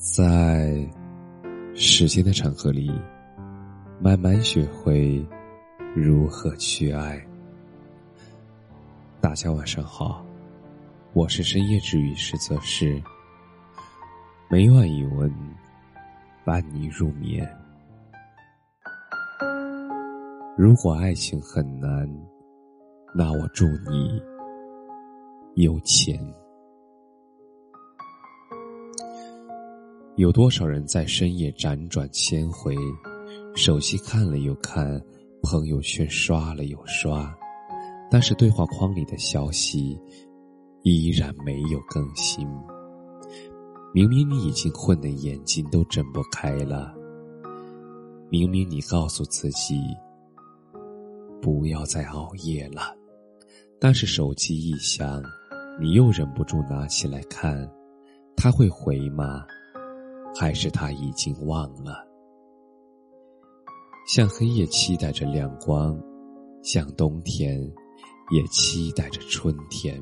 在时间的长河里，慢慢学会如何去爱。大家晚上好，我是深夜治愈师泽师，每晚一文伴你入眠。如果爱情很难，那我祝你有钱。有多少人在深夜辗转千回，手机看了又看，朋友圈刷了又刷，但是对话框里的消息依然没有更新。明明你已经困得眼睛都睁不开了，明明你告诉自己不要再熬夜了，但是手机一响，你又忍不住拿起来看，他会回吗？还是他已经忘了，像黑夜期待着亮光，像冬天也期待着春天。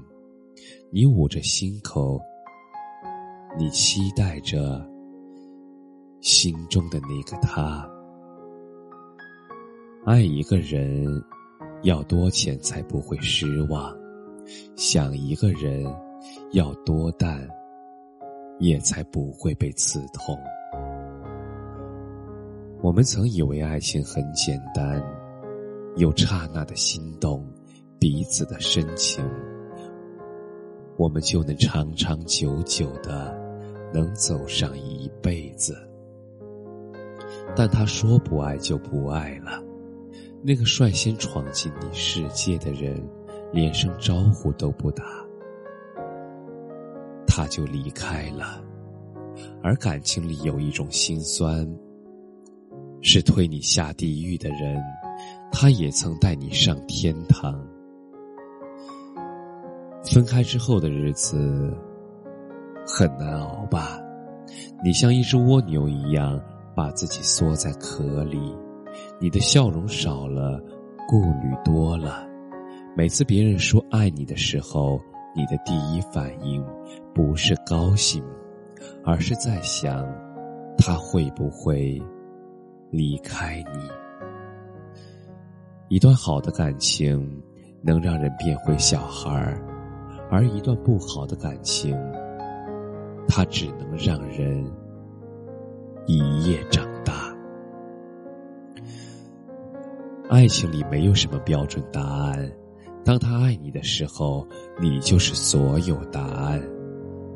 你捂着心口，你期待着心中的那个他。爱一个人要多钱才不会失望？想一个人要多淡？也才不会被刺痛。我们曾以为爱情很简单，有刹那的心动，彼此的深情，我们就能长长久久的能走上一辈子。但他说不爱就不爱了，那个率先闯进你世界的人，连声招呼都不打。他就离开了，而感情里有一种心酸，是推你下地狱的人，他也曾带你上天堂。分开之后的日子很难熬吧？你像一只蜗牛一样把自己缩在壳里，你的笑容少了，顾虑多了，每次别人说爱你的时候。你的第一反应不是高兴，而是在想，他会不会离开你？一段好的感情能让人变回小孩儿，而一段不好的感情，它只能让人一夜长大。爱情里没有什么标准答案。当他爱你的时候，你就是所有答案；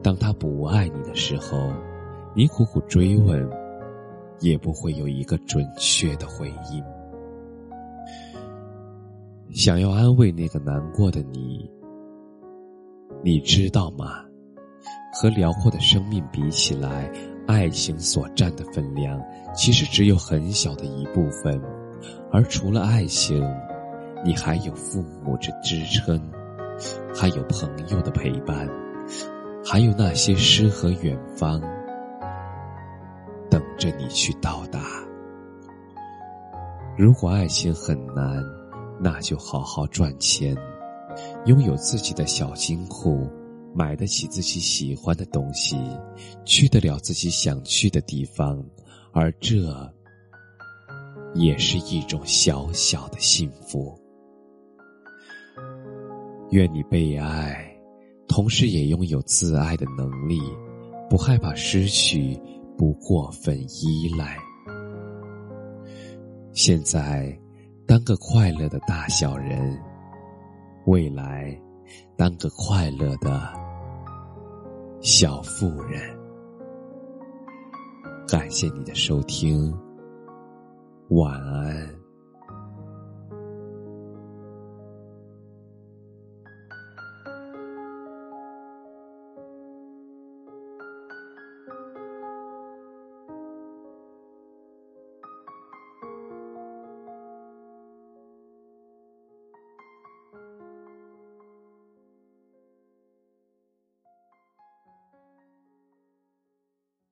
当他不爱你的时候，你苦苦追问，也不会有一个准确的回应。想要安慰那个难过的你，你知道吗？和辽阔的生命比起来，爱情所占的分量其实只有很小的一部分，而除了爱情。你还有父母的支撑，还有朋友的陪伴，还有那些诗和远方，等着你去到达。如果爱情很难，那就好好赚钱，拥有自己的小金库，买得起自己喜欢的东西，去得了自己想去的地方，而这也是一种小小的幸福。愿你被爱，同时也拥有自爱的能力，不害怕失去，不过分依赖。现在，当个快乐的大小人；未来，当个快乐的小妇人。感谢你的收听，晚安。